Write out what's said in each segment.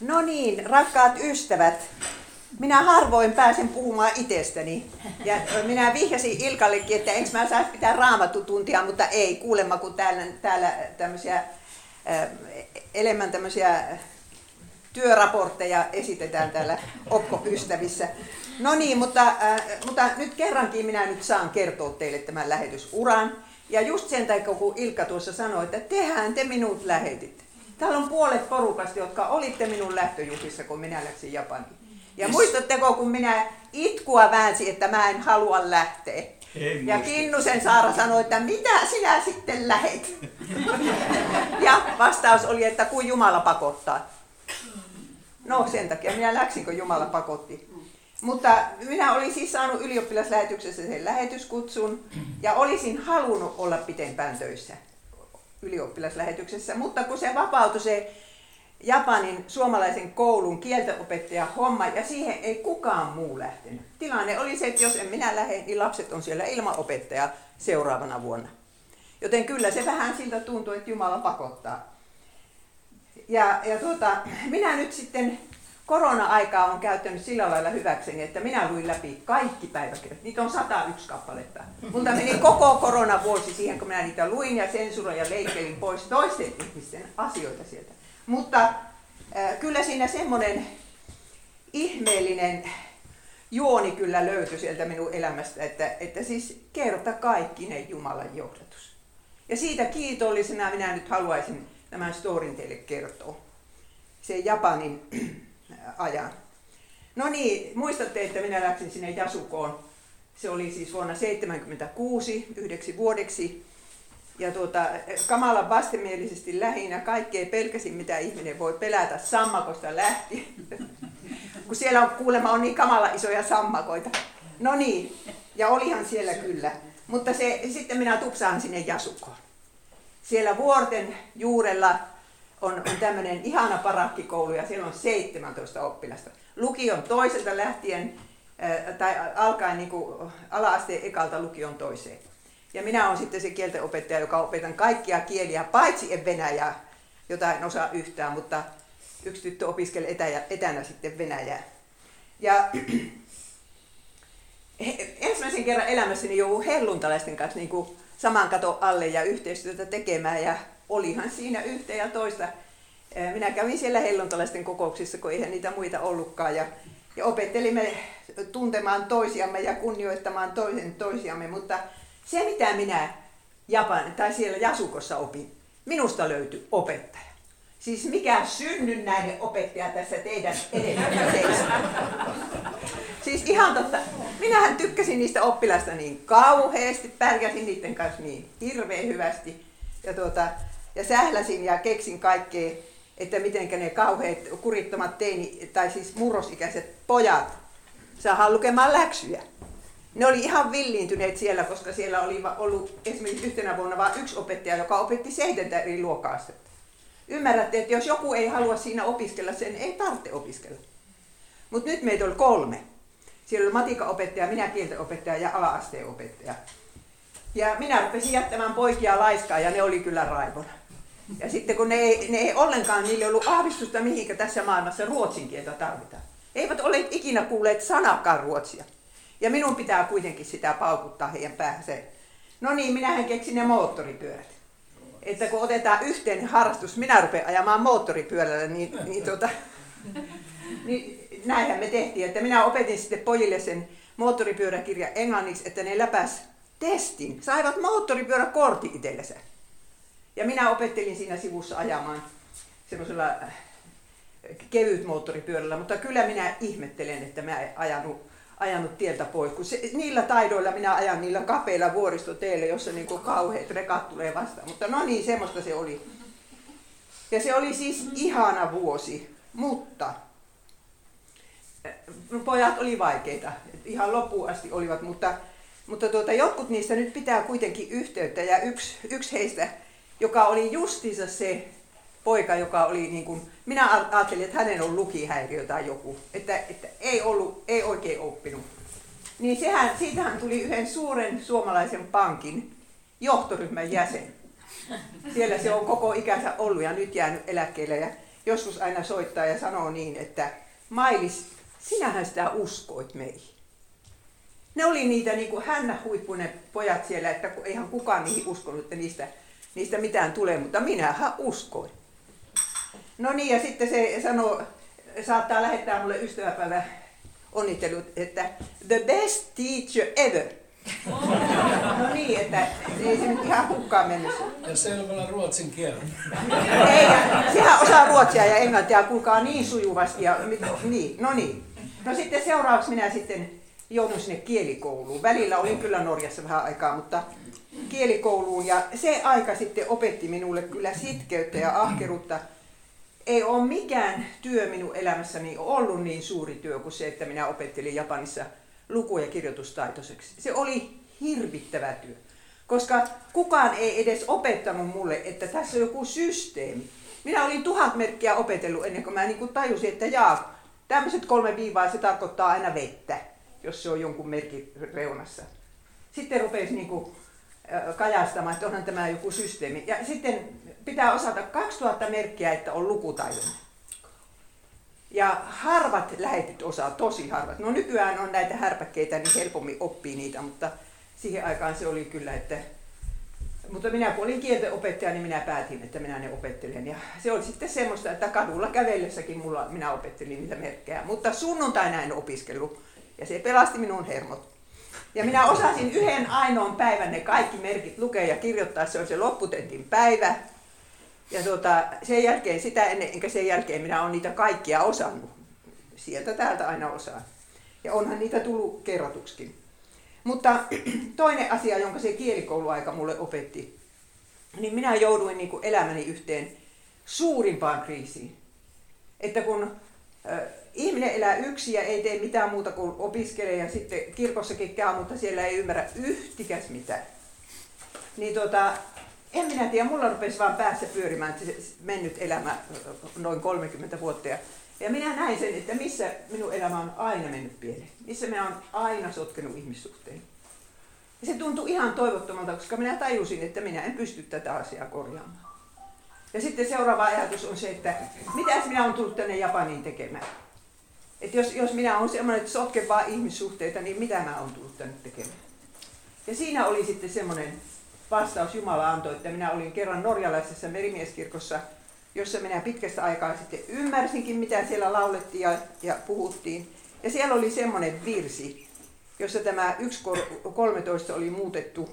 No niin, rakkaat ystävät, minä harvoin pääsen puhumaan itsestäni. Ja minä vihjasin Ilkallekin, että enkö mä saisi pitää raamatutuntia, mutta ei kuulemma, kun täällä, täällä tämmöisiä äh, enemmän tämmöisiä työraportteja esitetään täällä Opko-ystävissä. No niin, mutta, äh, mutta nyt kerrankin minä nyt saan kertoa teille tämän lähetysuran. Ja just sen takia, kun Ilkka tuossa sanoi, että tehän te minut lähetitte. Täällä on puolet porukasta, jotka olitte minun lähtöjuhlissa, kun minä läksin Japaniin. Ja yes. muistatteko, kun minä itkua väänsi, että mä en halua lähteä. Ei ja Kinnusen Saara sanoi, että mitä sinä sitten lähet? ja vastaus oli, että kun Jumala pakottaa. No sen takia minä läksin, kun Jumala pakotti. Mutta minä olin siis saanut ylioppilaslähetyksessä sen lähetyskutsun ja olisin halunnut olla pitempään töissä ylioppilaslähetyksessä, mutta kun se vapautui se Japanin suomalaisen koulun kieltenopettaja homma ja siihen ei kukaan muu lähtenyt. Tilanne oli se, että jos en minä lähde, niin lapset on siellä ilman opettaja seuraavana vuonna. Joten kyllä se vähän siltä tuntuu, että Jumala pakottaa. Ja, ja tuota, minä nyt sitten korona-aikaa on käyttänyt sillä lailla hyväkseni, että minä luin läpi kaikki päiväkirjat. Niitä on 101 kappaletta. Mutta meni koko koronavuosi siihen, kun minä niitä luin ja sensuroin ja leikkelin pois toisten ihmisten asioita sieltä. Mutta äh, kyllä siinä semmoinen ihmeellinen juoni kyllä löytyi sieltä minun elämästä, että, että siis kerta ne Jumalan johdatus. Ja siitä kiitollisena minä nyt haluaisin tämän storin teille kertoa. Se Japanin ajan. No niin, muistatte, että minä läksin sinne Jasukoon. Se oli siis vuonna 1976 yhdeksi vuodeksi. Ja tuota, kamalan vastenmielisesti lähinnä kaikkea pelkäsin, mitä ihminen voi pelätä sammakosta lähti. Kun siellä on kuulemma on niin kamala isoja sammakoita. No niin, ja olihan siellä kyllä. Mutta se, sitten minä tupsaan sinne Jasukoon. Siellä vuorten juurella on, on tämmöinen ihana parakkikoulu ja siellä on 17 oppilasta. Lukion toiselta lähtien tai alkaen niin kuin ala-asteen ekalta lukion toiseen. Ja minä olen sitten se kieltenopettaja, joka opetan kaikkia kieliä, paitsi en venäjää, jota en osaa yhtään, mutta yksi tyttö opiskeli etä, etänä sitten venäjää. Ja ensimmäisen kerran elämässäni joudun helluntalaisten kanssa niin kuin saman katon alle ja yhteistyötä tekemään ja olihan siinä yhtä ja toista. Minä kävin siellä helluntalaisten kokouksissa, kun eihän niitä muita ollutkaan ja, ja opettelimme tuntemaan toisiamme ja kunnioittamaan toisen toisiamme, mutta se mitä minä Japan, tai siellä Jasukossa opin, minusta löytyi opettaja. Siis mikä synnynnäinen opettaja tässä teidän edessä Siis ihan totta. Minähän tykkäsin niistä oppilaista niin kauheasti, pärjäsin niiden kanssa niin hirveän hyvästi. Ja, tuota, ja sähläsin ja keksin kaikkea, että miten ne kauheat kurittomat teini, tai siis murrosikäiset pojat saadaan lukemaan läksyjä. Ne oli ihan villiintyneet siellä, koska siellä oli ollut esimerkiksi yhtenä vuonna vain yksi opettaja, joka opetti seitsemän eri luokkaa Ymmärrätte, että jos joku ei halua siinä opiskella, sen ei tarvitse opiskella. Mutta nyt meitä oli kolme. Siellä oli matikaopettaja, minä kieltenopettaja ja ala-asteen opettaja. Ja minä rupesin jättämään poikia laiskaa ja ne oli kyllä raivona. Ja sitten kun ne ei, ne ei ollenkaan, niille ollut ahdistusta mihinkä tässä maailmassa ruotsin kieltä tarvitaan. Eivät ole ikinä kuulleet sanakaan ruotsia. Ja minun pitää kuitenkin sitä paukuttaa heidän päähänsä. No niin, minähän keksin ne moottoripyörät. Että kun otetaan yhteen harrastus, minä rupean ajamaan moottoripyörällä, niin, niin, tota, niin näinhän me tehtiin. Että minä opetin sitten pojille sen moottoripyöräkirja englanniksi, että ne läpäs testin. Saivat moottoripyöräkortti itsellensä. Ja minä opettelin siinä sivussa ajamaan semmoisella äh, kevyt moottoripyörällä, mutta kyllä minä ihmettelen, että mä en ajanut ajanut tieltä pois. Kun se, niillä taidoilla minä ajan niillä kapeilla vuoristoteillä, jossa niin kuin kauheat rekat tulee vastaan. Mutta no niin, semmoista se oli. Ja se oli siis ihana vuosi, mutta eh, pojat oli vaikeita. Ihan loppuun asti olivat, mutta, mutta tuota, jotkut niistä nyt pitää kuitenkin yhteyttä. Ja yksi, yksi heistä, joka oli justiinsa se poika, joka oli niin kuin, minä ajattelin, että hänen on lukihäiriö tai joku, että, että ei, ollut, ei oikein oppinut. Niin sehän, siitähän tuli yhden suuren suomalaisen pankin johtoryhmän jäsen. Siellä se on koko ikänsä ollut ja nyt jäänyt eläkkeelle. Ja joskus aina soittaa ja sanoo niin, että Mailis, sinähän sitä uskoit meihin. Ne oli niitä niin kuin hännä huippunen pojat siellä, että eihän kukaan niihin uskonut, että niistä, niistä mitään tulee, mutta minähän uskoin. No niin, ja sitten se sanoo, saattaa lähettää mulle ystäväpäivä onnittelut, että the best teacher ever. No niin, että ei se nyt ihan hukkaan mennyt. Ja selvällä ruotsin kielellä. Ei, sehän osaa ruotsia ja englantia, kuulkaa niin sujuvasti. Ja, niin, no niin. No sitten seuraavaksi minä sitten joudun sinne kielikouluun. Välillä olin kyllä Norjassa vähän aikaa, mutta kielikouluun. Ja se aika sitten opetti minulle kyllä sitkeyttä ja ahkeruutta. Ei ole mikään työ minun elämässäni ollut niin suuri työ kuin se, että minä opettelin Japanissa luku- ja kirjoitustaitoiseksi. Se oli hirvittävä työ, koska kukaan ei edes opettanut mulle, että tässä on joku systeemi. Minä olin tuhat merkkiä opetellut ennen kuin mä niin tajusin, että jaa, tämmöiset kolme viivaa, se tarkoittaa aina vettä jos se on jonkun merkin reunassa. Sitten rupesi niin kuin, kajastamaan, että onhan tämä joku systeemi. Ja sitten pitää osata 2000 merkkiä, että on lukutaitoinen. Ja harvat lähetit osaa, tosi harvat. No nykyään on näitä härpäkkeitä, niin helpommin oppii niitä, mutta siihen aikaan se oli kyllä, että... Mutta minä kun olin kieltenopettaja, niin minä päätin, että minä ne opettelen. Ja se oli sitten semmoista, että kadulla kävellessäkin mulla, minä opettelin niitä merkkejä. Mutta sunnuntaina en opiskellut ja se pelasti minun hermot. Ja minä osasin yhden ainoan päivän ne kaikki merkit lukea ja kirjoittaa. Se on se lopputentin päivä. Ja tuota, sen jälkeen, sitä ennen, enkä sen jälkeen minä olen niitä kaikkia osannut. Sieltä täältä aina osaan. Ja onhan niitä tullut kerrotuksikin. Mutta toinen asia, jonka se kielikouluaika mulle opetti, niin minä jouduin niin kuin elämäni yhteen suurimpaan kriisiin. Että kun ihminen elää yksi ja ei tee mitään muuta kuin opiskelee ja sitten kirkossakin käy, mutta siellä ei ymmärrä yhtikäs mitään. Niin tota, en minä tiedä, mulla rupesi vaan päässä pyörimään se mennyt elämä noin 30 vuotta. Ja, ja minä näin sen, että missä minun elämä on aina mennyt pieleen. Missä minä olen aina sotkenut ihmissuhteen. Ja se tuntui ihan toivottomalta, koska minä tajusin, että minä en pysty tätä asiaa korjaamaan. Ja sitten seuraava ajatus on se, että mitä minä olen tullut tänne Japaniin tekemään. Että jos, jos minä olen semmoinen, että sotken vaan ihmissuhteita, niin mitä mä olen tullut tänne tekemään? Ja siinä oli sitten semmoinen vastaus Jumala antoi, että minä olin kerran norjalaisessa merimieskirkossa, jossa minä pitkästä aikaa sitten ymmärsinkin, mitä siellä laulettiin ja, ja puhuttiin. Ja siellä oli semmoinen virsi, jossa tämä 1.13 oli muutettu,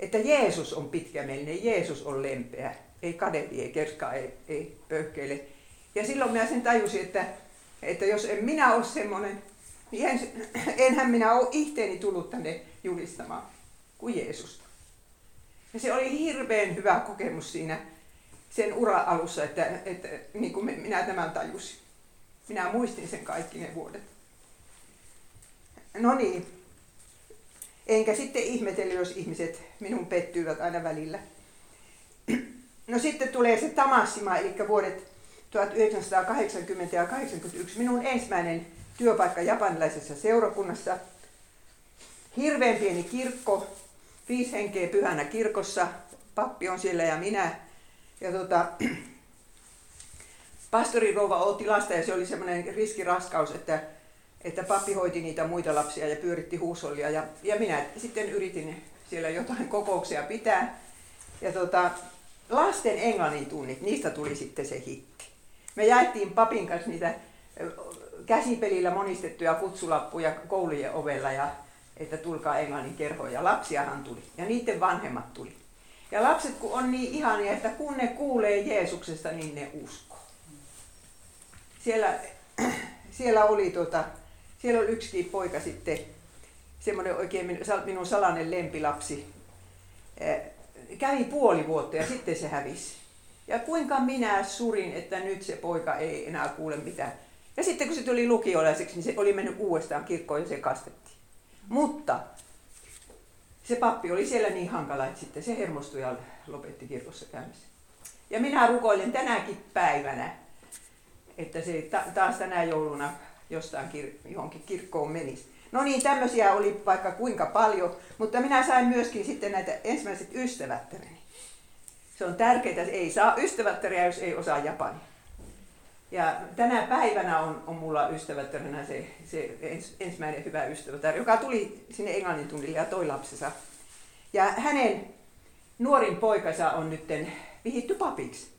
että Jeesus on pitkämielinen, Jeesus on lempeä, ei kadehdi, ei kerskaa, ei, ei pöyhkeile. Ja silloin minä sen tajusin, että että jos en minä ole semmoinen, niin en, enhän minä ole itteeni tullut tänne julistamaan kuin Jeesusta. Ja se oli hirveän hyvä kokemus siinä sen ura-alussa, että, että niin kuin minä tämän tajusin. Minä muistin sen kaikki ne vuodet. No niin. Enkä sitten ihmetellä, jos ihmiset minun pettyivät aina välillä. No sitten tulee se Tamassima, eli vuodet 1980 ja 81 minun ensimmäinen työpaikka japanilaisessa seurakunnassa. Hirveän pieni kirkko, viisi henkeä pyhänä kirkossa, pappi on siellä ja minä. Ja tota, pastori Rouva otti lasta ja se oli semmoinen riskiraskaus, että, että pappi hoiti niitä muita lapsia ja pyöritti huusollia. Ja, ja minä sitten yritin siellä jotain kokouksia pitää. Ja tota, lasten englannin tunnit, niistä tuli sitten se hitti. Me jaettiin papin kanssa niitä käsipelillä monistettuja kutsulappuja koulujen ovella ja että tulkaa englannin kerhoon. Ja lapsiahan tuli ja niiden vanhemmat tuli. Ja lapset kun on niin ihania, että kun ne kuulee Jeesuksesta, niin ne uskoo. Siellä, siellä oli tota, siellä oli yksikin poika sitten, semmoinen oikein minun salainen lempilapsi. Kävi puoli vuotta ja sitten se hävisi. Ja kuinka minä surin, että nyt se poika ei enää kuule mitään. Ja sitten kun se tuli lukiolaiseksi, niin se oli mennyt uudestaan kirkkoon ja se kastettiin. Mutta se pappi oli siellä niin hankala, että sitten se hermostui ja lopetti kirkossa käymisen. Ja minä rukoilen tänäkin päivänä, että se taas tänä jouluna jostain kir- johonkin kirkkoon menisi. No niin, tämmöisiä oli vaikka kuinka paljon, mutta minä sain myöskin sitten näitä ensimmäiset ystävättärini. Se on tärkeää, että ei saa ystävättäriä, jos ei osaa japania. Ja tänä päivänä on, on mulla ystävättäränä se, se ens, ensimmäinen hyvä ystävätär, joka tuli sinne englannin tunnille ja toi lapsensa. Ja hänen nuorin poikansa on nyt vihitty papiksi.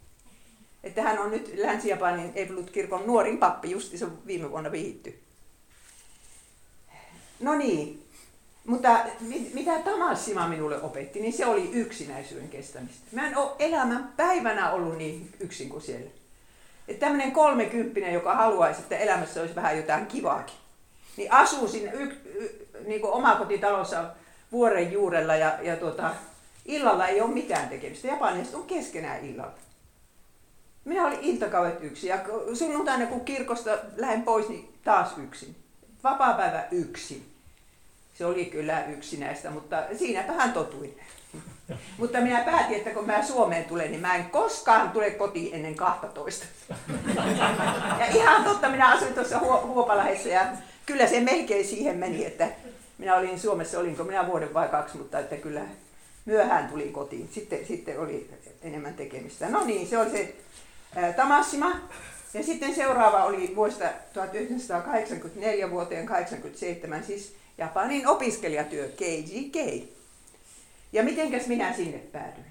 Että hän on nyt Länsi-Japanin Evolut-kirkon nuorin pappi, justi se viime vuonna vihitty. No niin, mutta mitä Tamassima minulle opetti, niin se oli yksinäisyyden kestämistä. Mä en ole elämän päivänä ollut niin yksin kuin siellä. Että tämmöinen kolmekymppinen, joka haluaisi, että elämässä olisi vähän jotain kivaakin, niin asuu siinä y, y, niin kuin omakotitalossa vuoren juurella ja, ja tuota, illalla ei ole mitään tekemistä. Japanilaiset on keskenään illalla. Minä olin iltakaudet yksin ja sunnuntaina kun kirkosta lähden pois, niin taas yksin. Vapaapäivä yksin. Se oli kyllä yksinäistä, mutta siinäpä hän totuin. Mutta minä päätin, että kun mä Suomeen tulen, niin mä en koskaan tule kotiin ennen 12. Ja ihan totta, minä asuin tuossa Huopalahdessa ja kyllä se melkein siihen meni, että minä olin Suomessa, olinko minä vuoden vai kaksi, mutta että kyllä myöhään tuli kotiin. Sitten, sitten oli enemmän tekemistä. No niin, se oli se ää, Tamassima. Ja sitten seuraava oli vuodesta 1984 vuoteen 1987, siis Japanin opiskelijatyö KGK. Ja mitenkäs minä sinne päädyin?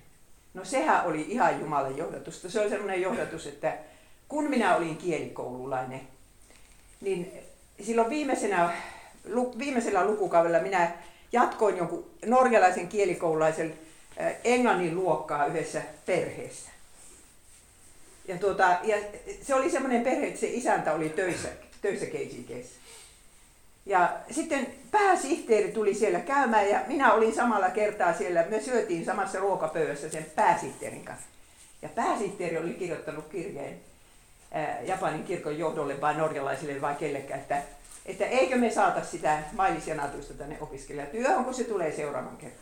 No sehän oli ihan Jumalan johdatusta. Se oli sellainen johdatus, että kun minä olin kielikoululainen, niin silloin viimeisenä, viimeisellä lukukaudella minä jatkoin jonkun norjalaisen kielikoululaisen englannin luokkaa yhdessä perheessä. Ja, tuota, ja se oli semmoinen perhe, että se isäntä oli töissä, töissä. Ja sitten pääsihteeri tuli siellä käymään ja minä olin samalla kertaa siellä, me syötiin samassa ruokapöydässä sen pääsihteerin kanssa. Ja pääsihteeri oli kirjoittanut kirjeen Japanin kirkon johdolle vai norjalaisille vai kellekään, että, että eikö me saata sitä mailisjanatusta tänne opiskelijatyöhön, kun se tulee seuraavan kerran.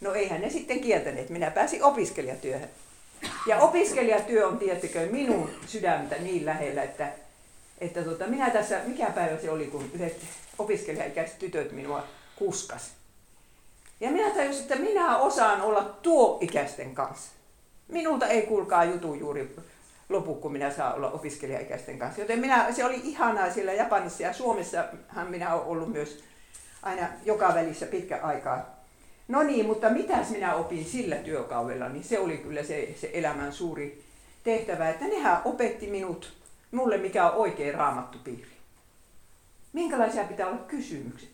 No eihän ne sitten kieltäneet, minä pääsin opiskelijatyöhön. Ja opiskelijatyö on, tiettikö, minun sydäntä niin lähellä, että että tota, minä tässä, mikä päivä se oli, kun yhdet opiskelijaikäiset tytöt minua kuskas. Ja minä tajusin, että minä osaan olla tuo ikäisten kanssa. Minulta ei kuulkaa jutu juuri lopu, kun minä saan olla opiskelijaikäisten kanssa. Joten minä, se oli ihanaa siellä Japanissa ja Suomessahan minä olen ollut myös aina joka välissä pitkä aikaa. No niin, mutta mitäs minä opin sillä työkaudella, niin se oli kyllä se, se elämän suuri tehtävä, että nehän opetti minut mulle mikä on oikein raamattupiiri. Minkälaisia pitää olla kysymykset?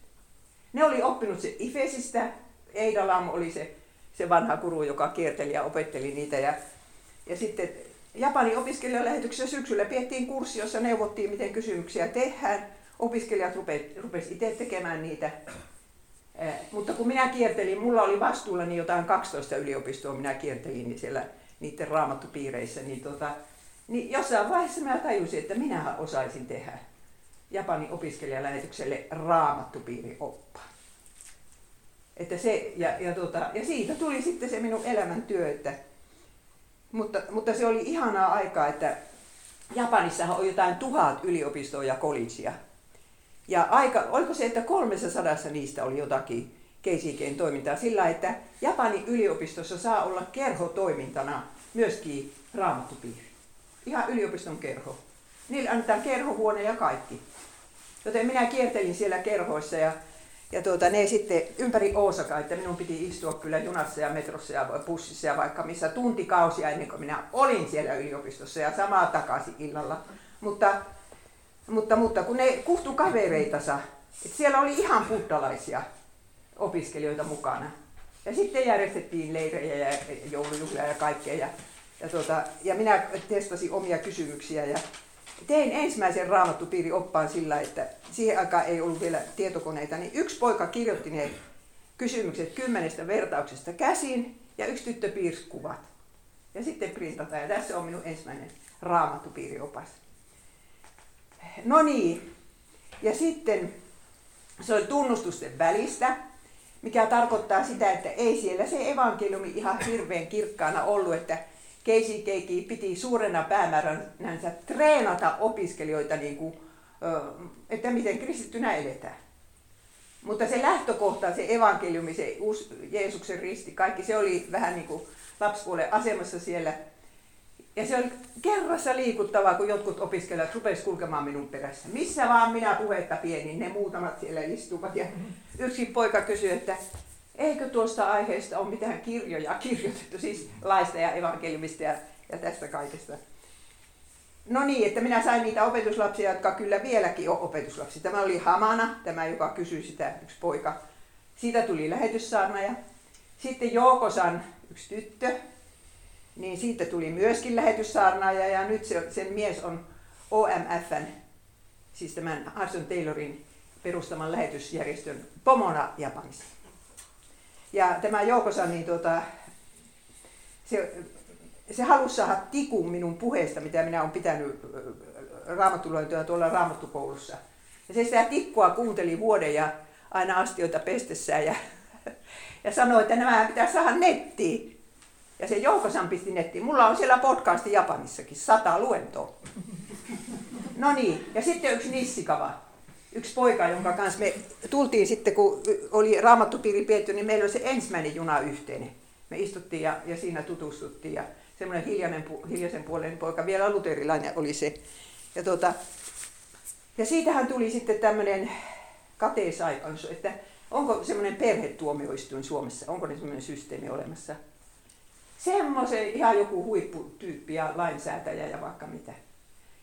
Ne oli oppinut se Ifesistä, Eidalam oli se, se vanha kuru, joka kierteli ja opetteli niitä. Ja, ja sitten Japanin opiskelijalähetyksessä syksyllä piettiin kurssi, jossa neuvottiin, miten kysymyksiä tehdään. Opiskelijat rupesivat itse tekemään niitä. Mutta kun minä kiertelin, mulla oli vastuullani jotain 12 yliopistoa, minä kiertelin niin siellä niiden raamattupiireissä, niin tota, niin jossain vaiheessa mä tajusin, että minähän osaisin tehdä Japanin opiskelijalähetykselle raamattupiirioppaan. Että se, ja, ja, tota, ja siitä tuli sitten se minun elämäntyö, että, mutta, mutta se oli ihanaa aikaa, että Japanissahan on jotain tuhat yliopistoa ja collegea. Ja aika, oliko se, että 300 niistä oli jotakin KCKn toimintaa sillä, että Japanin yliopistossa saa olla kerhotoimintana myöskin raamattupiiri ihan yliopiston kerho. Niillä annetaan kerhohuone ja kaikki. Joten minä kiertelin siellä kerhoissa ja, ja tuota, ne sitten ympäri Oosaka, että minun piti istua kyllä junassa ja metrossa ja bussissa ja vaikka missä tuntikausia ennen kuin minä olin siellä yliopistossa ja samaa takaisin illalla. Mutta, mutta, mutta kun ne kuhtu kavereitansa, että siellä oli ihan buddalaisia opiskelijoita mukana. Ja sitten järjestettiin leirejä ja joulujuhlia ja kaikkea. Ja ja, tuota, ja minä testasin omia kysymyksiä ja tein ensimmäisen raamattupiirioppaan sillä, että siihen aikaan ei ollut vielä tietokoneita, niin yksi poika kirjoitti ne kysymykset kymmenestä vertauksesta käsin ja yksi tyttö piirsi kuvat. Ja sitten printataan. Ja tässä on minun ensimmäinen raamattupiiriopas. No niin. Ja sitten se oli tunnustusten välistä, mikä tarkoittaa sitä, että ei siellä se evankeliumi ihan hirveän kirkkaana ollut, että Casey Keiki piti suurena päämääränänsä treenata opiskelijoita, niin kuin, että miten kristittynä eletään. Mutta se lähtökohta, se evankeliumi, se Jeesuksen risti, kaikki se oli vähän niin kuin lapsipuolen asemassa siellä. Ja se oli kerrassa liikuttavaa, kun jotkut opiskelijat rupesivat kulkemaan minun perässä. Missä vaan minä puhetta pienin, ne muutamat siellä istuvat. Ja yksi poika kysyi, että eikö tuosta aiheesta ole mitään kirjoja kirjoitettu, siis laista ja evankeliumista ja, ja tästä kaikesta. No niin, että minä sain niitä opetuslapsia, jotka kyllä vieläkin on opetuslapsia. Tämä oli Hamana, tämä joka kysyi sitä, yksi poika. Siitä tuli lähetyssaarnaja. Sitten Joukosan yksi tyttö, niin siitä tuli myöskin lähetyssaarnaaja ja nyt se, sen mies on OMFn, siis tämän Arson Taylorin perustaman lähetysjärjestön pomona Japanissa. Ja tämä Joukosan, niin tuota, se, se halusi saada tikun minun puheesta, mitä minä olen pitänyt raamattulointoja tuolla raamattukoulussa. Ja se sitä tikkua kuunteli vuoden ja aina astioita pestessään ja, ja sanoi, että nämä pitää saada nettiin. Ja se Joukosan pisti nettiin. Mulla on siellä podcasti Japanissakin, sata luentoa. No niin, ja sitten yksi nissikava. Yksi poika, jonka kanssa me tultiin sitten, kun oli raamattupiiri pietty, niin meillä oli se ensimmäinen juna yhteinen. Me istuttiin ja, ja siinä tutustuttiin ja semmoinen hiljainen, hiljaisen puolen poika, vielä luterilainen oli se. Ja, tota, ja siitähän tuli sitten tämmöinen kateesaikaus, että onko semmoinen perhetuomioistuin Suomessa, onko ne semmoinen systeemi olemassa? Semmoisen ihan joku huipputyyppi ja lainsäätäjä ja vaikka mitä.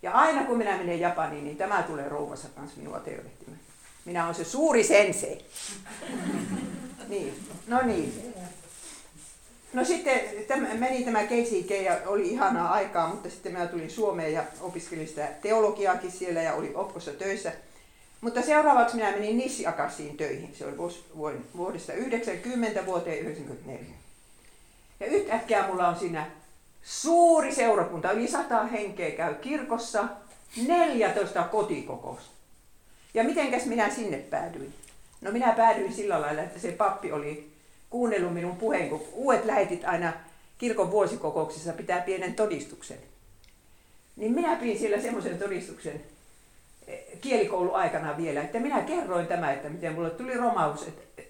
Ja aina kun minä menen Japaniin, niin tämä tulee rouvassa kanssa minua tervehtimään. Minä olen se suuri sensei. niin, no niin. No sitten meni tämä KCK ja oli ihanaa aikaa, mutta sitten minä tulin Suomeen ja opiskelin sitä teologiaakin siellä ja oli Opkossa töissä. Mutta seuraavaksi minä menin Nissiakasiin töihin. Se oli vuodesta 90 vuoteen 94. Ja yhtäkkiä mulla on siinä suuri seurakunta, yli sata henkeä käy kirkossa, 14 kotikokousta. Ja mitenkäs minä sinne päädyin? No minä päädyin sillä lailla, että se pappi oli kuunnellut minun puheen, kun uudet lähetit aina kirkon vuosikokouksessa pitää pienen todistuksen. Niin minä pidin siellä semmoisen todistuksen eh, kielikoulu aikana vielä, että minä kerroin tämä, että miten mulle tuli romaus, että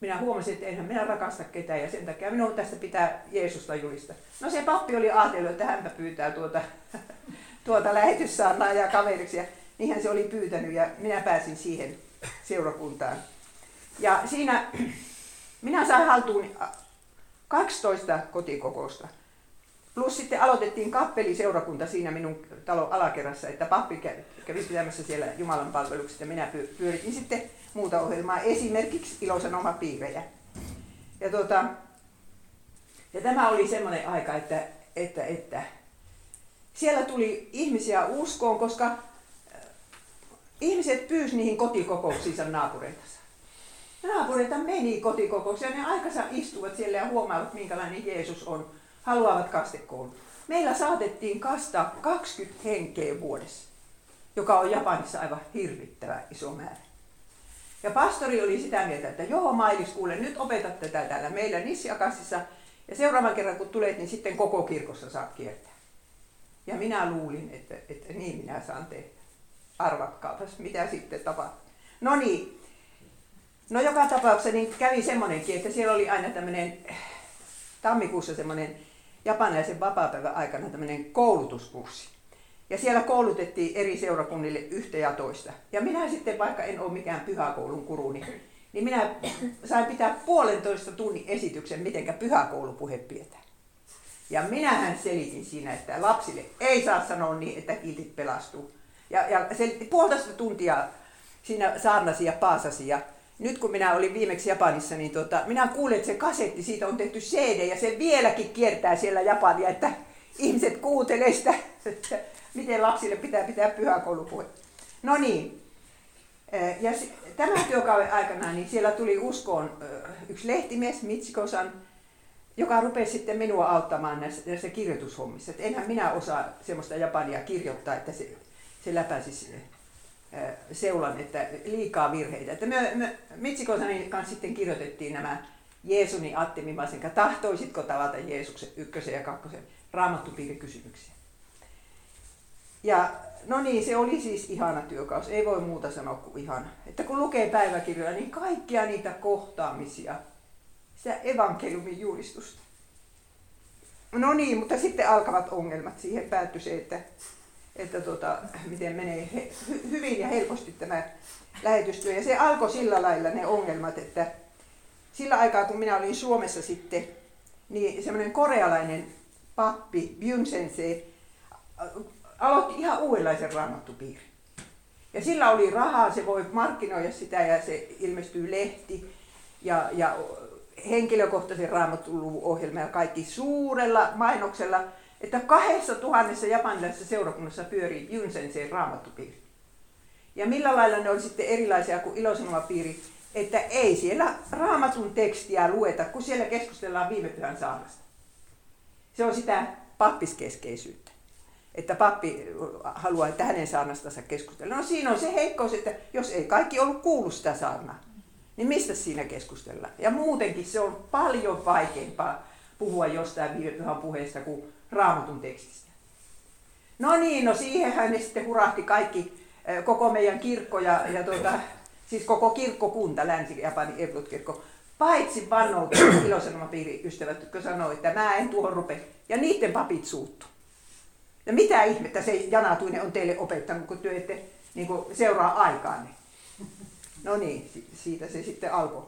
minä huomasin, että enhän minä rakasta ketään ja sen takia minun tästä pitää Jeesusta julista. No se pappi oli ajatellut, että hänpä pyytää tuota, tuota lähetyssaarnaa ja kaveriksi ja niinhän se oli pyytänyt ja minä pääsin siihen seurakuntaan. Ja siinä minä sain haltuun 12 kotikokousta. Plus sitten aloitettiin kappeliseurakunta siinä minun talon alakerrassa, että pappi kävi pitämässä siellä Jumalan palvelukset ja minä pyöritin sitten muuta ohjelmaa, esimerkiksi ilosanomapiirejä. Ja, tuota, ja tämä oli semmoinen aika, että, että, että siellä tuli ihmisiä uskoon, koska äh, ihmiset pyysi niihin kotikokouksiinsa naapureitansa. Naapureita meni kotikokouksiin ja ne aikansa istuvat siellä ja huomaavat, minkälainen Jeesus on. Haluavat kastekoulun. Meillä saatettiin kastaa 20 henkeä vuodessa, joka on Japanissa aivan hirvittävä iso määrä. Ja pastori oli sitä mieltä, että joo Mailis, kuule, nyt opetat tätä täällä meillä Nissiakassissa. Ja seuraavan kerran kun tulet, niin sitten koko kirkossa saat kiertää. Ja minä luulin, että, että niin minä saan tehdä. Arvatkaapas, mitä sitten tapahtuu. No niin. No joka tapauksessa niin kävi semmoinenkin, että siellä oli aina tämmöinen tammikuussa semmoinen japanilaisen vapaapäivän aikana tämmöinen koulutuskurssi. Ja siellä koulutettiin eri seurakunnille yhtä ja toista. Ja minä sitten, vaikka en ole mikään pyhäkoulun kuru, niin, niin minä sain pitää puolentoista tunnin esityksen, mitenkä pyhäkoulupuhe pidetään. Ja minähän selitin siinä, että lapsille ei saa sanoa niin, että kiltit pelastuu. Ja, ja se puolitoista tuntia siinä saarnasi ja paasasi. Ja nyt kun minä olin viimeksi Japanissa, niin tota, minä kuulin, että se kasetti, siitä on tehty CD ja se vieläkin kiertää siellä Japania, että ihmiset kuuntelee sitä miten lapsille pitää pitää pyhäkoulupuhe. No niin, ja tämän työkauden aikana niin siellä tuli uskoon yksi lehtimies, Mitsikosan, joka rupesi sitten minua auttamaan näissä, näissä kirjoitushommissa. Et enhän minä osaa semmoista japania kirjoittaa, että se, se läpäisisi seulan, että liikaa virheitä. Että me, me Mitsikosanin kanssa sitten kirjoitettiin nämä Jeesuni Atti Mimasenka, tahtoisitko tavata Jeesuksen ykkösen ja kakkosen raamattupiirikysymyksiä. Ja no niin, se oli siis ihana työkaus, ei voi muuta sanoa kuin ihana. Että kun lukee päiväkirjoja, niin kaikkia niitä kohtaamisia, sitä evankeliumin julistusta. no niin, mutta sitten alkavat ongelmat. Siihen päättyi se, että, että tota, miten menee he, hy, hyvin ja helposti tämä lähetystyö. Ja se alkoi sillä lailla ne ongelmat, että sillä aikaa kun minä olin Suomessa sitten, niin semmoinen korealainen pappi, Byung Sensei, aloitti ihan uudenlaisen raamattupiirin. Ja sillä oli rahaa, se voi markkinoida sitä ja se ilmestyy lehti ja, ja henkilökohtaisen raamattuluvun ohjelma ja kaikki suurella mainoksella, että kahdessa tuhannessa japanilaisessa seurakunnassa pyörii Junsenseen raamattupiiri. Ja millä lailla ne oli sitten erilaisia kuin ilosanomapiiri, että ei siellä raamatun tekstiä lueta, kun siellä keskustellaan viime pyhän saarnasta. Se on sitä pappiskeskeisyyttä. Että pappi haluaa, että hänen saarnastansa keskustella. No siinä on se heikkous, että jos ei kaikki ollut kuullut sitä saarnaa, niin mistä siinä keskustellaan? Ja muutenkin se on paljon vaikeampaa puhua jostain viime pyhän puheesta kuin raamatun tekstistä. No niin, no siihenhän ne sitten hurahti kaikki, koko meidän kirkko ja, ja tuota, siis koko kirkkokunta, Länsi-Japanin Evlut-kirkko, paitsi vannoutunut ilosanomapiiriystävät, jotka sanoi, että mä en tuohon rupe. Ja niiden papit suuttu. Ja mitä ihmettä se Janatuinen on teille opettanut, kun te ette niin kuin, seuraa aikaanne. No niin, siitä se sitten alkoi.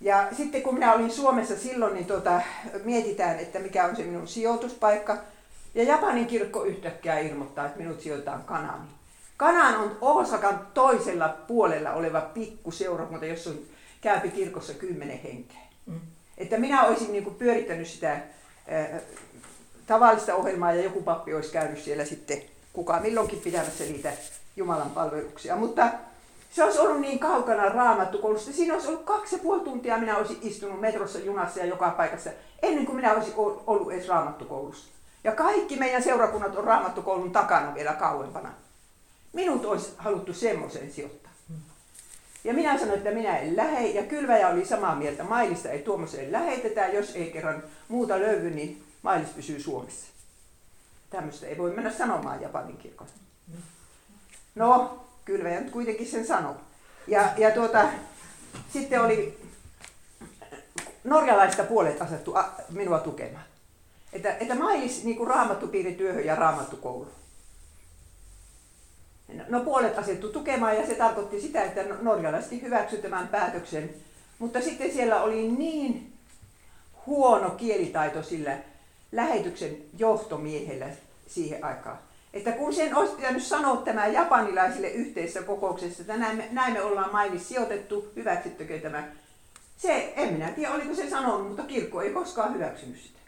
Ja sitten kun minä olin Suomessa silloin, niin tuota, mietitään, että mikä on se minun sijoituspaikka. Ja Japanin kirkko yhtäkkiä ilmoittaa, että minut sijoitetaan Kananiin. Kanan on Osakan toisella puolella oleva pikku seurakunta, jossa on käypi kirkossa kymmenen henkeä. Mm. Että minä olisin niin pyörittänyt sitä tavallista ohjelmaa ja joku pappi olisi käynyt siellä sitten kukaan milloinkin pitämässä niitä Jumalan palveluksia. Mutta se olisi ollut niin kaukana raamattukoulusta. Siinä olisi ollut kaksi ja puoli tuntia minä olisin istunut metrossa, junassa ja joka paikassa ennen kuin minä olisin ollut edes raamattukoulussa. Ja kaikki meidän seurakunnat on raamattukoulun takana vielä kauempana. Minut olisi haluttu semmoisen sijoittaa. Ja minä sanoin, että minä en lähde, ja kylväjä oli samaa mieltä. Mailista ei tuommoiseen lähetetä, jos ei kerran muuta löydy, niin mailis pysyy Suomessa. Tämmöistä ei voi mennä sanomaan Japanin kirkossa. No, kylväjä nyt kuitenkin sen sanoi. Ja, ja tuota, sitten oli norjalaista puolet asettu minua tukemaan. Että, että mailis niin kuin raamattupiirityöhön ja raamattukouluun. No puolet asettu tukemaan ja se tarkoitti sitä, että norjalaiset hyväksyi tämän päätöksen. Mutta sitten siellä oli niin huono kielitaito sillä lähetyksen johtomiehellä siihen aikaan. Että kun sen olisi pitänyt sanoa tämä japanilaisille yhteisessä kokouksessa, että näin me, näin me ollaan mainis sijoitettu, hyväksyttekö tämä. Se, en minä tiedä oliko se sanonut, mutta kirkko ei koskaan hyväksynyt sitä.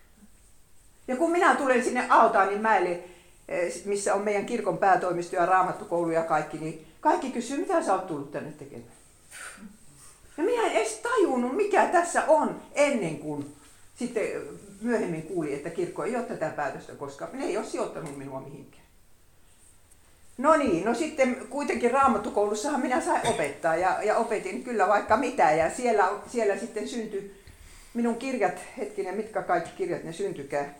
Ja kun minä tulen sinne Altaanin mäelle, Eh, missä on meidän kirkon päätoimisto ja raamattukoulu ja kaikki, niin kaikki kysyy, mitä sä oot tullut tänne tekemään. Ja minä en edes tajunnut, mikä tässä on, ennen kuin sitten myöhemmin kuuli, että kirkko ei ole tätä päätöstä, koska ne ei ole sijoittanut minua mihinkään. No niin, no sitten kuitenkin raamattukoulussahan minä sain opettaa ja, ja opetin kyllä vaikka mitä ja siellä, siellä sitten syntyi minun kirjat, hetkinen, mitkä kaikki kirjat ne syntykään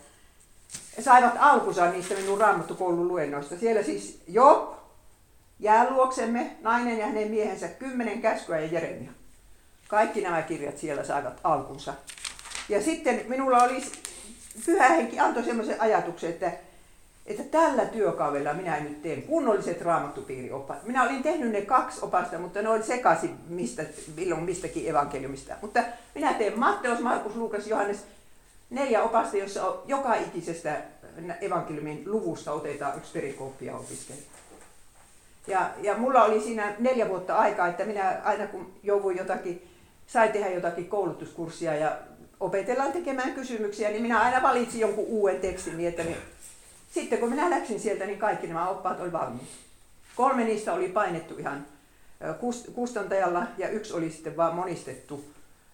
saivat alkunsa niistä minun raamattukoulun luennoista. Siellä siis Job, jääluoksemme, nainen ja hänen miehensä, kymmenen käskyä ja Jeremia. Kaikki nämä kirjat siellä saivat alkunsa. Ja sitten minulla oli, pyhä henki antoi semmoisen ajatuksen, että, että tällä työkaudella minä nyt teen kunnolliset raamattupiirioppaat. Minä olin tehnyt ne kaksi opasta, mutta ne oli sekaisin mistä, milloin mistäkin evankeliumista. Mutta minä teen Matteus, Markus, Luukas, Johannes neljä opasta, jossa on joka ikisestä evankeliumin luvusta otetaan yksi perikooppia opiskella. Ja, ja mulla oli siinä neljä vuotta aikaa, että minä aina kun jouduin jotakin, sai tehdä jotakin koulutuskurssia ja opetellaan tekemään kysymyksiä, niin minä aina valitsin jonkun uuden tekstin niin, että niin, sitten kun minä läksin sieltä, niin kaikki nämä oppaat oli valmiit. Kolme niistä oli painettu ihan kustantajalla ja yksi oli sitten vaan monistettu,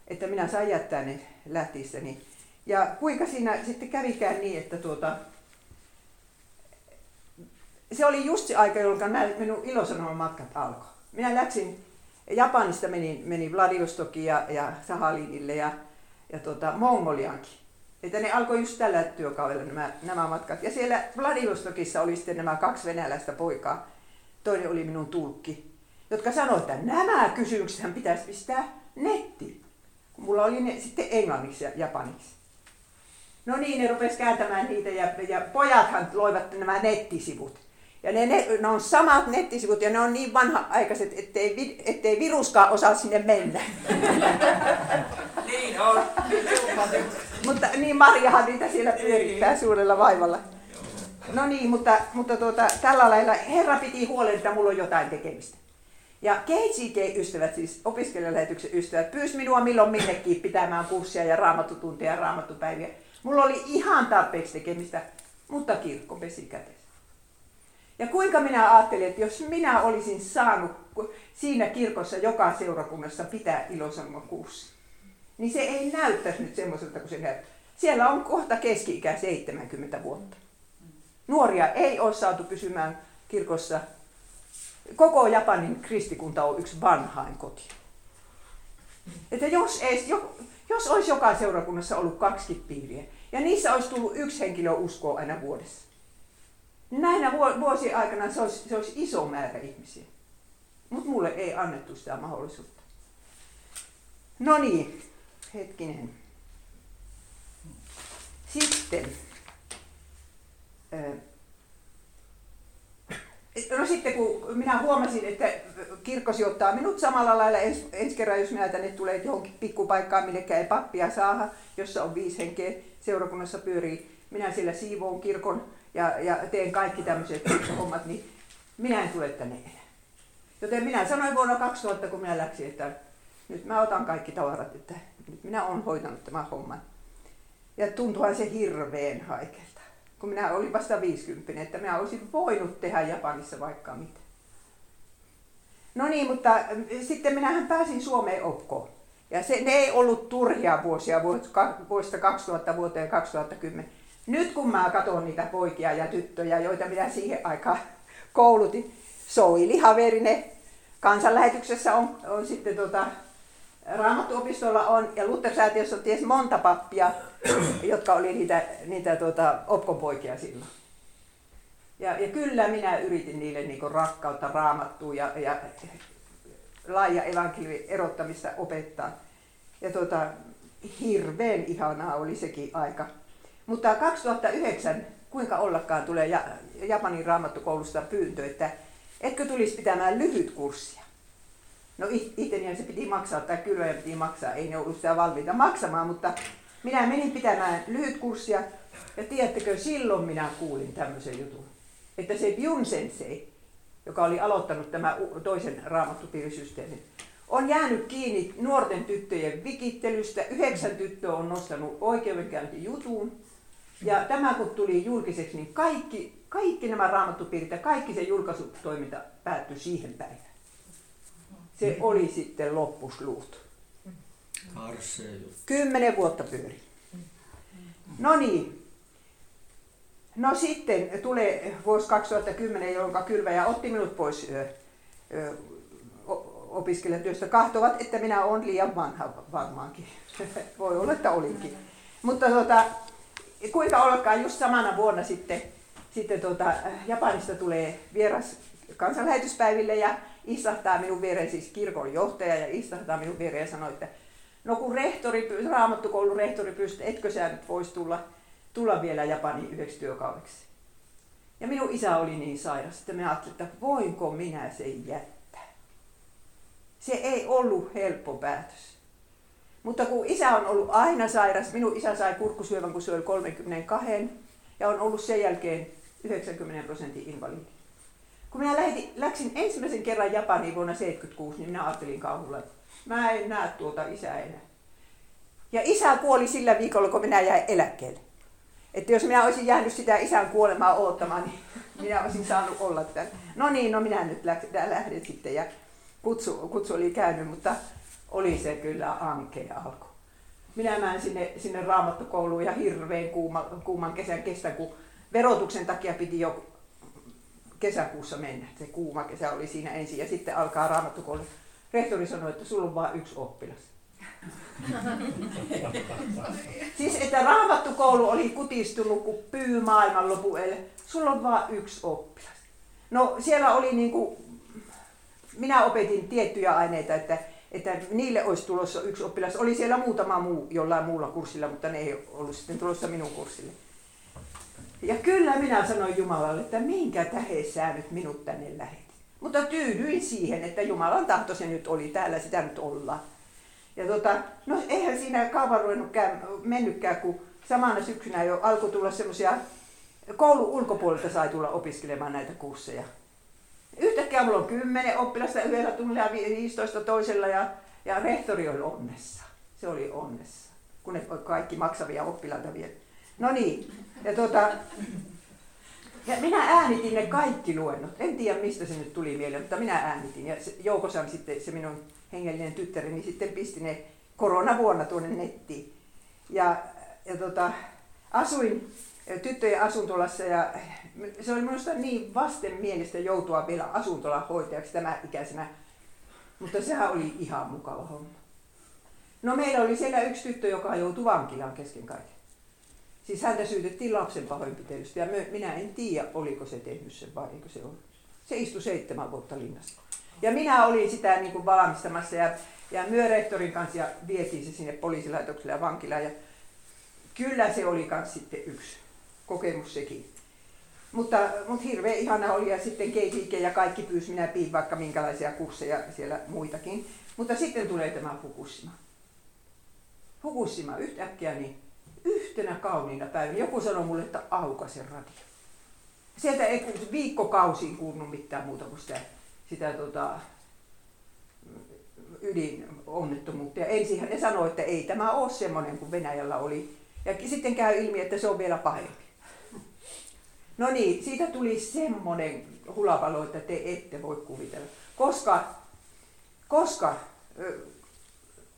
että minä sain jättää ne lähtiessäni ja kuinka siinä sitten kävikään niin, että tuota, se oli just se aika, jolloin minun ilosanoman matkat alkoi. Minä läksin, Japanista menin, menin Vladivostokiin ja, ja Sahalinille ja, ja tuota, Mongoliankin. Että ne alkoi just tällä työkaudella nämä, nämä matkat. Ja siellä Vladivostokissa oli sitten nämä kaksi venäläistä poikaa. Toinen oli minun tulkki, jotka sanoivat, että nämä kysymykset pitäisi pistää nettiin. Mulla oli ne sitten englanniksi ja japaniksi. No niin, ne rupes kääntämään niitä ja, ja pojathan loivat nämä nettisivut. Ja ne, ne, ne on samat nettisivut ja ne on niin vanha-aikaiset, ettei, ettei viruskaan osaa sinne mennä. mutta niin Mariahan niitä siellä pyörittää suurella vaivalla. No niin, mutta, mutta tuota, tällä lailla Herra piti huolen, että mulla on jotain tekemistä. Ja KCK-ystävät, siis opiskelijalähetyksen ystävät, pyysi minua milloin minnekin pitämään kurssia ja raamattutunteja ja raamattupäiviä. Mulla oli ihan tarpeeksi tekemistä, mutta kirkko pesi käteen. Ja kuinka minä ajattelin, että jos minä olisin saanut siinä kirkossa joka seurakunnassa pitää kurssi, niin se ei näyttäisi nyt semmoiselta kuin se näyttää. Siellä on kohta keski-ikä 70 vuotta. Nuoria ei ole saatu pysymään kirkossa. Koko Japanin kristikunta on yksi vanhain koti. Että jos, ei, jos olisi joka seurakunnassa ollut kaksi piiriä, ja niissä olisi tullut yksi henkilö uskoa aina vuodessa, Näinä vuosien aikana se olisi, se olisi iso määrä ihmisiä. Mutta mulle ei annettu sitä mahdollisuutta. No niin, hetkinen. Sitten. No sitten kun minä huomasin, että kirkko sijoittaa minut samalla lailla ens, ensi kerran, jos minä tänne tulee johonkin pikkupaikkaan, millekään ei pappia saada, jossa on viisi henkeä seurakunnassa pyörii. Minä siellä siivoon kirkon ja, ja teen kaikki tämmöiset hommat, niin minä en tule tänne enää. Joten minä sanoin vuonna 2000, kun minä läksin, että nyt mä otan kaikki tavarat, että nyt minä olen hoitanut tämän homman. Ja tuntuuhan se hirveän haikelta, kun minä olin vasta 50, että minä olisin voinut tehdä Japanissa vaikka mitä. No niin, mutta sitten minähän pääsin Suomeen opkoon. Ja se, ne ei ollut turhia vuosia vuodesta 2000 vuoteen 2010. Nyt kun mä katson niitä poikia ja tyttöjä, joita minä siihen aikaan koulutin, Soili Haverine kansanlähetyksessä on, on sitten tota, Raamattuopistolla on ja Luther-säätiössä on ties monta pappia, jotka oli niitä, niitä tota, opkonpoikia silloin. Ja, ja kyllä minä yritin niille niin rakkautta raamattua ja, ja laaja evankeliumin erottamista opettaa. Ja tota, hirveän ihanaa oli sekin aika. Mutta 2009, kuinka ollakaan, tulee Japanin raamattukoulusta pyyntö, että etkö tulisi pitämään lyhyt kurssia. No itse se piti maksaa, tai kyllä piti maksaa, ei ne ollut sitä valmiita maksamaan, mutta minä menin pitämään lyhyt kurssia, ja tiedättekö, silloin minä kuulin tämmöisen jutun, että se Byun Sensei, joka oli aloittanut tämä toisen raamattupiirisysteemin, on jäänyt kiinni nuorten tyttöjen vikittelystä. Yhdeksän tyttöä on nostanut oikeudenkäyntijutuun. Ja tämä kun tuli julkiseksi, niin kaikki, kaikki nämä raamattupiirit ja kaikki se julkaisutoiminta päättyi siihen päivään. Se oli sitten loppusluut. Kymmenen vuotta pyöri. No niin. No sitten tulee vuosi 2010, jolloin kylväjä otti minut pois opiskelijatyöstä. Kahtovat, että minä olen liian vanha varmaankin. Voi olla, että olinkin. Mutta tuota, kuinka ollakaan just samana vuonna sitten, sitten tuota, Japanista tulee vieras kansanlähetyspäiville ja istahtaa minun viereen, siis kirkon johtaja ja istahtaa minun viereen ja sanoi, että no kun rehtori, raamattukoulun rehtori pyysi, etkö sä nyt voisi tulla, tulla vielä Japaniin yhdeksi työkaudeksi. Ja minun isä oli niin sairas, että me ajattelin, että voinko minä sen jättää. Se ei ollut helppo päätös. Mutta kun isä on ollut aina sairas, minun isä sai kurkkusyövän, kun se oli 32 ja on ollut sen jälkeen 90 prosentin invalidi. Kun minä lähdin, läksin ensimmäisen kerran Japaniin vuonna 1976, niin minä ajattelin kauhulla, että mä en näe tuota isää enää. Ja isä kuoli sillä viikolla, kun minä jäin eläkkeelle. Että jos minä olisin jäänyt sitä isän kuolemaa odottamaan, niin minä olisin saanut olla tämän. No niin, no minä nyt lähden sitten ja kutsu, kutsu oli käynyt, mutta oli se kyllä ankea alku. Minä menen sinne, sinne raamattokouluun ja hirveän kuuma, kuuman kesän kestä, kun verotuksen takia piti jo kesäkuussa mennä. Se kuuma kesä oli siinä ensin ja sitten alkaa raamattokoulu. Rehtori sanoi, että sulla on vain yksi oppilas. siis että raamattukoulu oli kutistunut kuin pyy maailmanlopuelle. Sulla on vain yksi oppilas. No siellä oli niin kuin, minä opetin tiettyjä aineita, että että niille olisi tulossa yksi oppilas. Oli siellä muutama muu jollain muulla kurssilla, mutta ne ei ollut sitten tulossa minun kurssille. Ja kyllä minä sanoin Jumalalle, että minkä tähden sä nyt minut tänne lähetit. Mutta tyydyin siihen, että Jumalan tahto se nyt oli, täällä sitä nyt ollaan. Ja tota, no eihän siinä kauan ruvennut mennytkään, kun samana syksynä jo alkoi tulla semmoisia, koulun ulkopuolelta sai tulla opiskelemaan näitä kursseja. Yhtäkkiä mulla on kymmenen oppilasta yhdellä tunnilla ja 15 toisella ja, ja rehtori oli onnessa. Se oli onnessa, kun ne kaikki maksavia oppilaita vielä. No niin, ja, tota, ja minä äänitin ne kaikki luennot. En tiedä mistä se nyt tuli mieleen, mutta minä äänitin. Ja se, Joukosan sitten, se minun hengellinen tyttäreni, sitten pisti ne koronavuonna tuonne nettiin. Ja, ja tota, asuin tyttöjen asuntolassa ja se oli minusta niin vastenmielistä joutua vielä asuntolan hoitajaksi tämä ikäisenä, mutta sehän oli ihan mukava homma. No meillä oli siellä yksi tyttö, joka joutui vankilaan kesken kaiken. Siis häntä syytettiin lapsen pahoinpitelystä ja minä en tiedä, oliko se tehnyt sen vai eikö se ollut. Se istui seitsemän vuotta linnassa. Ja minä olin sitä niin kuin valmistamassa ja, ja myörehtorin kanssa ja vietiin se sinne poliisilaitokselle ja vankilaan. Ja kyllä se oli myös sitten yksi kokemus sekin. Mutta, mutta hirveän ihana oli ja sitten KTK ja kaikki pyysi minä piin vaikka minkälaisia kursseja siellä muitakin. Mutta sitten tulee tämä Fukushima. Fukushima yhtäkkiä niin yhtenä kauniina päivänä joku sanoi mulle, että aukaise radio. Sieltä ei viikkokausiin kuulunut mitään muuta kuin sitä, sitä tota, ydinonnettomuutta. Ja ensin ne sanoi, että ei tämä ole semmoinen kuin Venäjällä oli. Ja sitten käy ilmi, että se on vielä pahempi. No niin, siitä tuli semmoinen hulapalo, että te ette voi kuvitella. Koska, koska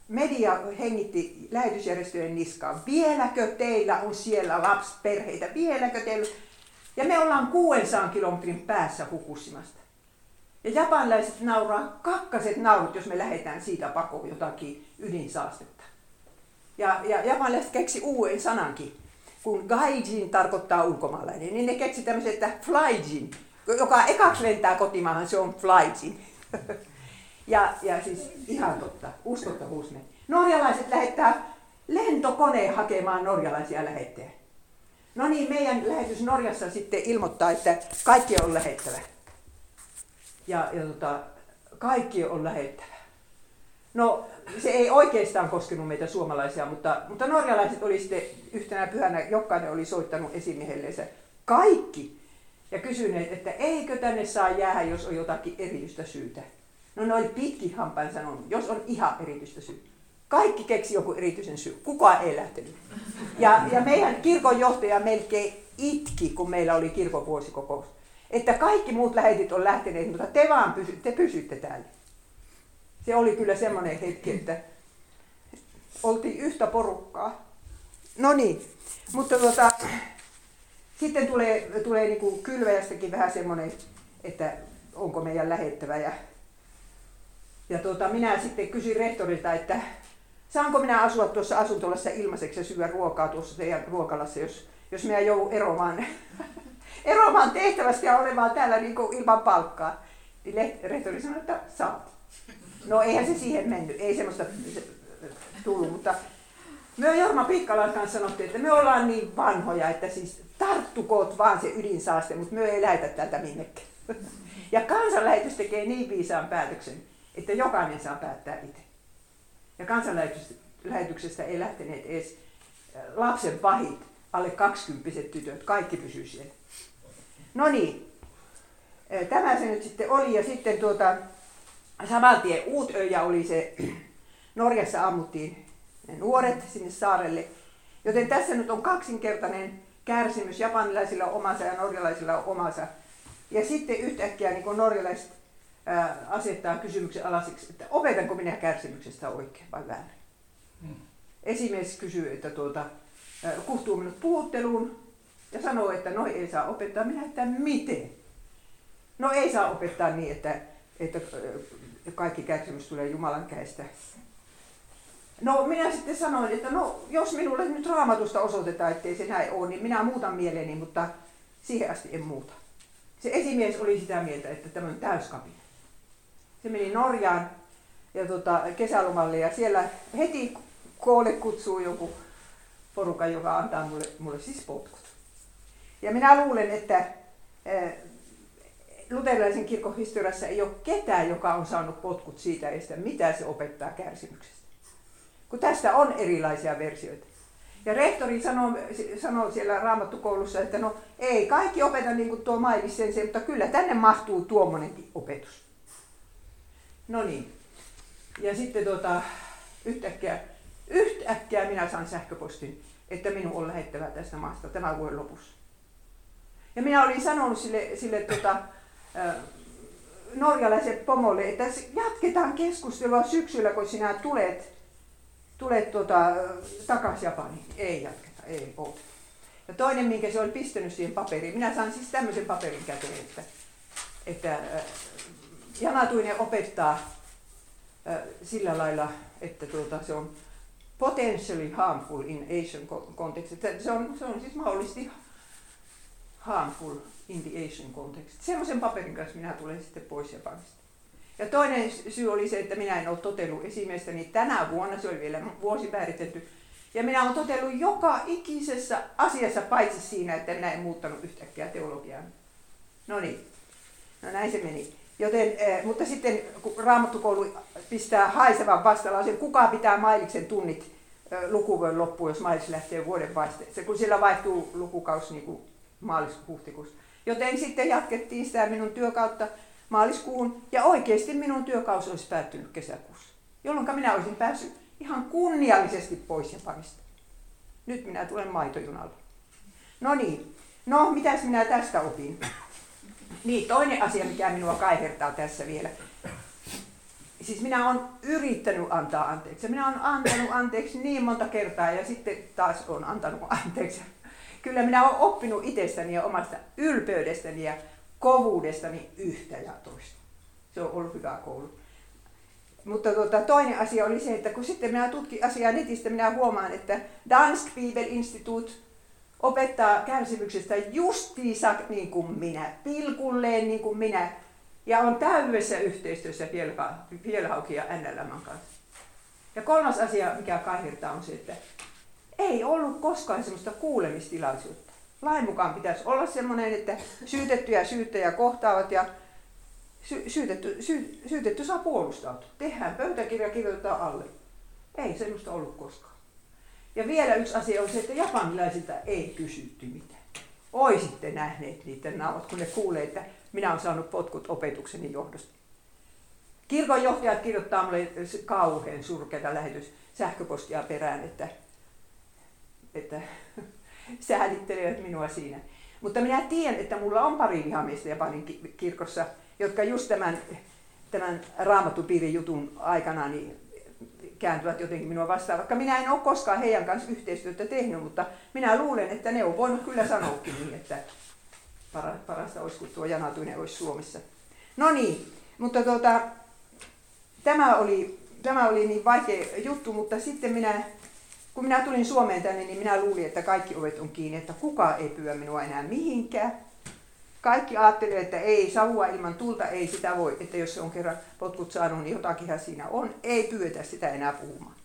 media hengitti lähetysjärjestöjen niskaan. Vieläkö teillä on siellä lapsperheitä? Vieläkö teillä? Ja me ollaan 600 kilometrin päässä Fukushimasta. Ja japanilaiset nauraa kakkaset naurut, jos me lähdetään siitä pakoon jotakin ydinsaastetta. Ja, ja japanilaiset keksi uuden sanankin. Kun gaijin tarkoittaa ulkomaalainen, niin ne keksi tämmöisen, että flyjin, joka ekaksi lentää kotimaahan, se on flyjin. Ja, ja siis ihan totta, uskottavuus ne. Norjalaiset lähettää lentokoneen hakemaan norjalaisia lähettejä. No niin, meidän lähetys Norjassa sitten ilmoittaa, että kaikki on lähettävä. Ja, ja tota, kaikki on lähettävä. No, se ei oikeastaan koskenut meitä suomalaisia, mutta, mutta norjalaiset oli sitten yhtenä pyhänä, jokainen oli soittanut esimiehelleensä kaikki ja kysyneet, että eikö tänne saa jäädä, jos on jotakin erityistä syytä. No ne oli pitkin hampain sanonut, jos on ihan erityistä syy. Kaikki keksi joku erityisen syy. Kukaan ei lähtenyt. Ja, ja meidän kirkonjohtaja melkein itki, kun meillä oli kirkon vuosikokous. Että kaikki muut lähetit on lähteneet, mutta te vaan pysy, te pysytte täällä. Se oli kyllä semmoinen hetki, että oltiin yhtä porukkaa. No niin, mutta tuota, sitten tulee, tulee niin kuin kylväjästäkin vähän semmoinen, että onko meidän lähettävä. Ja ja tuota, minä sitten kysyin rehtorilta, että saanko minä asua tuossa asuntolassa ilmaiseksi ja syödä ruokaa tuossa teidän ruokalassa, jos, jos minä joudun eroamaan, eroamaan tehtävästä ja olemaan täällä niin kuin ilman palkkaa. Niin rehtori sanoi, että saat. No eihän se siihen mennyt, ei semmoista tullut, mutta me Jorma Pikkalan kanssa sanottiin, että me ollaan niin vanhoja, että siis tarttukoot vaan se ydinsaaste, mutta me ei lähetä täältä minnekään. Ja kansanlähetys tekee niin viisaan päätöksen, että jokainen saa päättää itse. Ja kansanlähetyksestä ei lähteneet edes äh, lapsen pahit, alle 20 tytöt, kaikki pysyy siellä. No niin, äh, tämä se nyt sitten oli ja sitten tuota, saman tien Uutöjä oli se, Norjassa ammuttiin ne nuoret sinne saarelle. Joten tässä nyt on kaksinkertainen kärsimys, japanilaisilla on omansa ja norjalaisilla on omansa. Ja sitten yhtäkkiä niin norjalaiset asettaa kysymyksen alasiksi, että opetanko minä kärsimyksestä oikein vai väärin. Hmm. Esimies kysyy, että tuota, kuhtuu minut puhutteluun ja sanoo, että no ei saa opettaa. Minä, että miten? No ei saa opettaa niin, että, että kaikki kärsimys tulee Jumalan käestä. No minä sitten sanoin, että no jos minulle nyt raamatusta osoitetaan, ettei se näin ole, niin minä muutan mieleeni, mutta siihen asti en muuta. Se esimies oli sitä mieltä, että tämä on täyskapina. Se meni Norjaan ja tota, kesälomalle ja siellä heti koolle kutsuu joku porukka, joka antaa mulle, mulle siis potkut. Ja minä luulen, että luterilaisen kirkon historiassa ei ole ketään, joka on saanut potkut siitä, että mitä se opettaa kärsimyksestä. Kun tästä on erilaisia versioita. Ja rehtori sanoo, sanoo siellä raamattukoulussa, että no ei kaikki opeta niin kuin tuo Mailis sen, mutta kyllä tänne mahtuu tuommoinenkin opetus. No niin. Ja sitten tuota, yhtäkkiä, yhtäkkiä minä saan sähköpostin, että minun on lähettävä tästä maasta tämän vuoden lopussa. Ja minä olin sanonut sille, sille tuota, norjalaisen pomolle, että jatketaan keskustelua syksyllä, kun sinä tulet, tulet tuota, takaisin Japaniin. Ei jatketa, ei ole. Ja toinen, minkä se oli pistänyt siihen paperiin, minä saan siis tämmöisen paperin käteen, että, että Janatuinen opettaa sillä lailla, että tuota, se on potentially harmful in Asian context. Se on, se on siis mahdollisesti harmful in the Asian context. Semmoisen paperin kanssa minä tulen sitten pois Japanista. Ja toinen syy oli se, että minä en ole totellut esimiestäni tänä vuonna, se oli vielä vuosi määritetty. Ja minä olen totellut joka ikisessä asiassa, paitsi siinä, että minä en muuttanut yhtäkkiä teologiaa. No niin, no näin se meni. Joten, eh, mutta sitten kun raamattukoulu pistää haisevan vastalauseen, kuka pitää Mailiksen tunnit eh, lukuvuoden loppuun, jos Mailis lähtee vuoden vaihteeseen, kun sillä vaihtuu lukukausi niin kuin maalis-huhtikuussa. Joten sitten jatkettiin sitä minun työkautta maaliskuun ja oikeasti minun työkausi olisi päättynyt kesäkuussa, jolloin minä olisin päässyt ihan kunniallisesti pois Japanista. Nyt minä tulen maitojunalla. No niin, no mitäs minä tästä opin? Niin, toinen asia, mikä minua kaihertaa tässä vielä. Siis minä olen yrittänyt antaa anteeksi. Minä olen antanut anteeksi niin monta kertaa ja sitten taas olen antanut anteeksi kyllä minä olen oppinut itsestäni ja omasta ylpeydestäni ja kovuudestani yhtä ja toista. Se on ollut hyvä koulu. Mutta tuota, toinen asia oli se, että kun sitten minä tutkin asiaa netistä, minä huomaan, että Dansk Institut opettaa kärsimyksestä justiinsa niin kuin minä, pilkulleen niin kuin minä, ja on täydessä yhteistyössä Fielhaukin ja NLM kanssa. Ja kolmas asia, mikä kaihertaa, on se, että ei ollut koskaan semmoista kuulemistilaisuutta. Lain mukaan pitäisi olla semmoinen, että syytetty ja syyttäjä kohtaavat ja sy- syytetty, sy- syytetty saa puolustautua. Tehdään pöytäkirja, kirjoitetaan alle. Ei semmoista ollut koskaan. Ja vielä yksi asia on se, että japanilaisilta ei kysytty mitään. Oisitte nähneet niiden nauhat, kun ne kuulee, että minä olen saanut potkut opetukseni johdosta. Kirkonjohtajat kirjoittaa minulle kauhean surkeita lähetys sähköpostia perään, että että säälittelevät minua siinä. Mutta minä tiedän, että mulla on pari vihamiestä Japanin kirkossa, jotka just tämän, tämän raamattupiirin jutun aikana niin kääntyvät jotenkin minua vastaan, vaikka minä en ole koskaan heidän kanssa yhteistyötä tehnyt, mutta minä luulen, että ne on voinut kyllä sanoakin niin, että parasta olisi, kun tuo janatuinen olisi Suomessa. No niin, mutta tuota, tämä, oli, tämä oli niin vaikea juttu, mutta sitten minä kun minä tulin Suomeen tänne, niin minä luulin, että kaikki ovet on kiinni, että kukaan ei pyydä minua enää mihinkään. Kaikki ajattelivat, että ei, savua ilman tulta ei sitä voi, että jos se on kerran potkut saanut, niin jotakinhan siinä on. Ei pyydetä sitä enää puhumaan.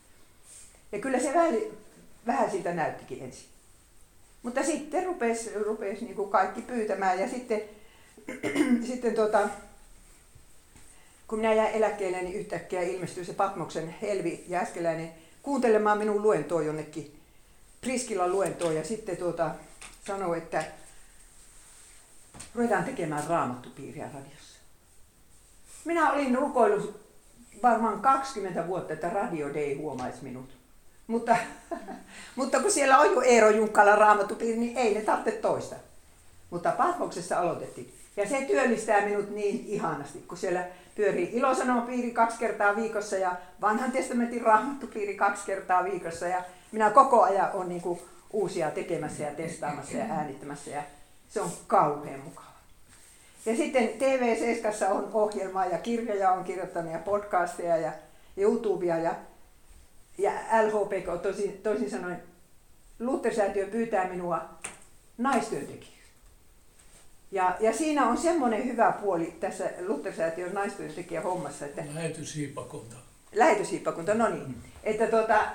Ja kyllä se vähän, vähän siitä näyttikin ensin. Mutta sitten rupesi, rupesi niin kuin kaikki pyytämään ja sitten, sitten tota, kun minä jäin eläkkeelle, niin yhtäkkiä ilmestyi se Patmoksen Helvi Jääskeläinen kuuntelemaan minun luentoa jonnekin, Priskilla luentoa ja sitten tuota, sanoi, että ruvetaan tekemään raamattupiiriä radiossa. Minä olin rukoillut varmaan 20 vuotta, että Radio ei huomaisi minut. Mutta, mutta kun siellä on jo Eero Junkkala raamattupiiri, niin ei ne tarvitse toista. Mutta Patmoksessa aloitettiin. Ja se työllistää minut niin ihanasti, kun siellä pyörii ilosanomapiiri kaksi kertaa viikossa ja vanhan testamentin raamattupiiri kaksi kertaa viikossa. Ja minä koko ajan on niin kuin uusia tekemässä ja testaamassa ja äänittämässä ja se on kauhean mukava. Ja sitten TV7 on ohjelmaa ja kirjoja on kirjoittanut ja podcasteja ja YouTubea ja, ja LHPK toisin, toisin sanoen Luther-säätiö pyytää minua naistyöntekijä. Ja, ja siinä on semmoinen hyvä puoli tässä Luther-säätiön naistyöntekijän hommassa, että... Lähetyshiipakunta. lähetyshiippakunta, no niin. Että tota,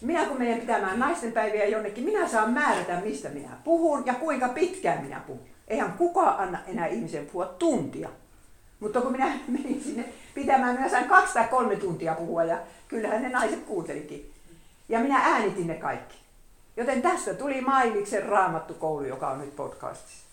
minä kun menen pitämään naisten päiviä jonnekin, minä saan määrätä, mistä minä puhun ja kuinka pitkään minä puhun. Eihän kukaan anna enää ihmisen puhua tuntia. Mutta kun minä menin sinne pitämään, minä sain kaksi tai kolme tuntia puhua ja kyllähän ne naiset kuuntelikin. Ja minä äänitin ne kaikki. Joten tästä tuli Mailiksen raamattukoulu, joka on nyt podcastissa.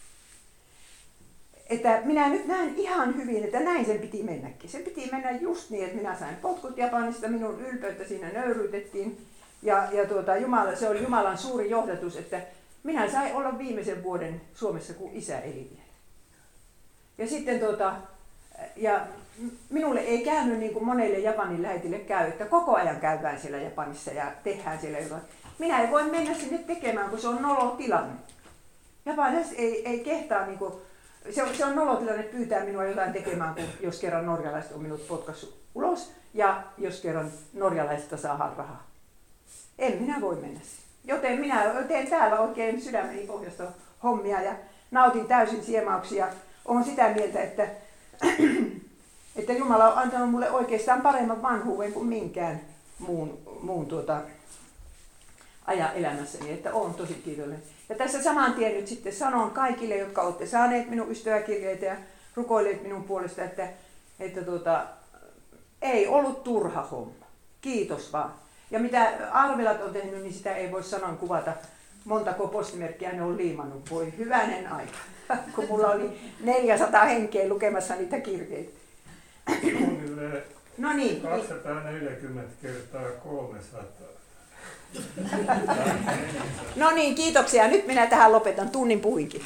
Että minä nyt näen ihan hyvin, että näin sen piti mennäkin. Se piti mennä just niin, että minä sain potkut Japanista, minun ylpeyttä siinä nöyryytettiin. Ja, ja tuota, Jumala, se oli Jumalan suuri johdatus, että minä sain olla viimeisen vuoden Suomessa, kun isä eli vielä. Ja sitten tuota, ja minulle ei käynyt niin kuin monelle Japanin lähetille käy, että koko ajan käydään siellä Japanissa ja tehdään siellä jotain. Minä en voi mennä sinne tekemään, kun se on nolo tilanne. Japanissa ei, ei kehtaa, niin kuin, se, on, se on nolo tilanne pyytää minua jotain tekemään, kun, jos kerran norjalaiset on minut potkassut ulos ja jos kerran norjalaisista saa rahaa. En minä voi mennä sinne. Joten minä teen täällä oikein sydämeni pohjasta hommia ja nautin täysin siemauksia. Olen sitä mieltä, että että Jumala on antanut mulle oikeastaan paremman vanhuuden kuin minkään muun, muun tuota, ajan elämässäni, että olen tosi kiitollinen. Ja tässä saman tien nyt sitten sanon kaikille, jotka olette saaneet minun ystäväkirjeitä ja rukoilleet minun puolesta, että, että tuota, ei ollut turha homma. Kiitos vaan. Ja mitä arvelat on tehnyt, niin sitä ei voi sanoin kuvata. Montako postimerkkiä ne on liimannut. Voi hyvänen aika. kun mulla oli 400 henkeä lukemassa niitä kirjeitä. no niin. 240 kertaa 300. no niin, kiitoksia. Nyt minä tähän lopetan. Tunnin puhuinkin.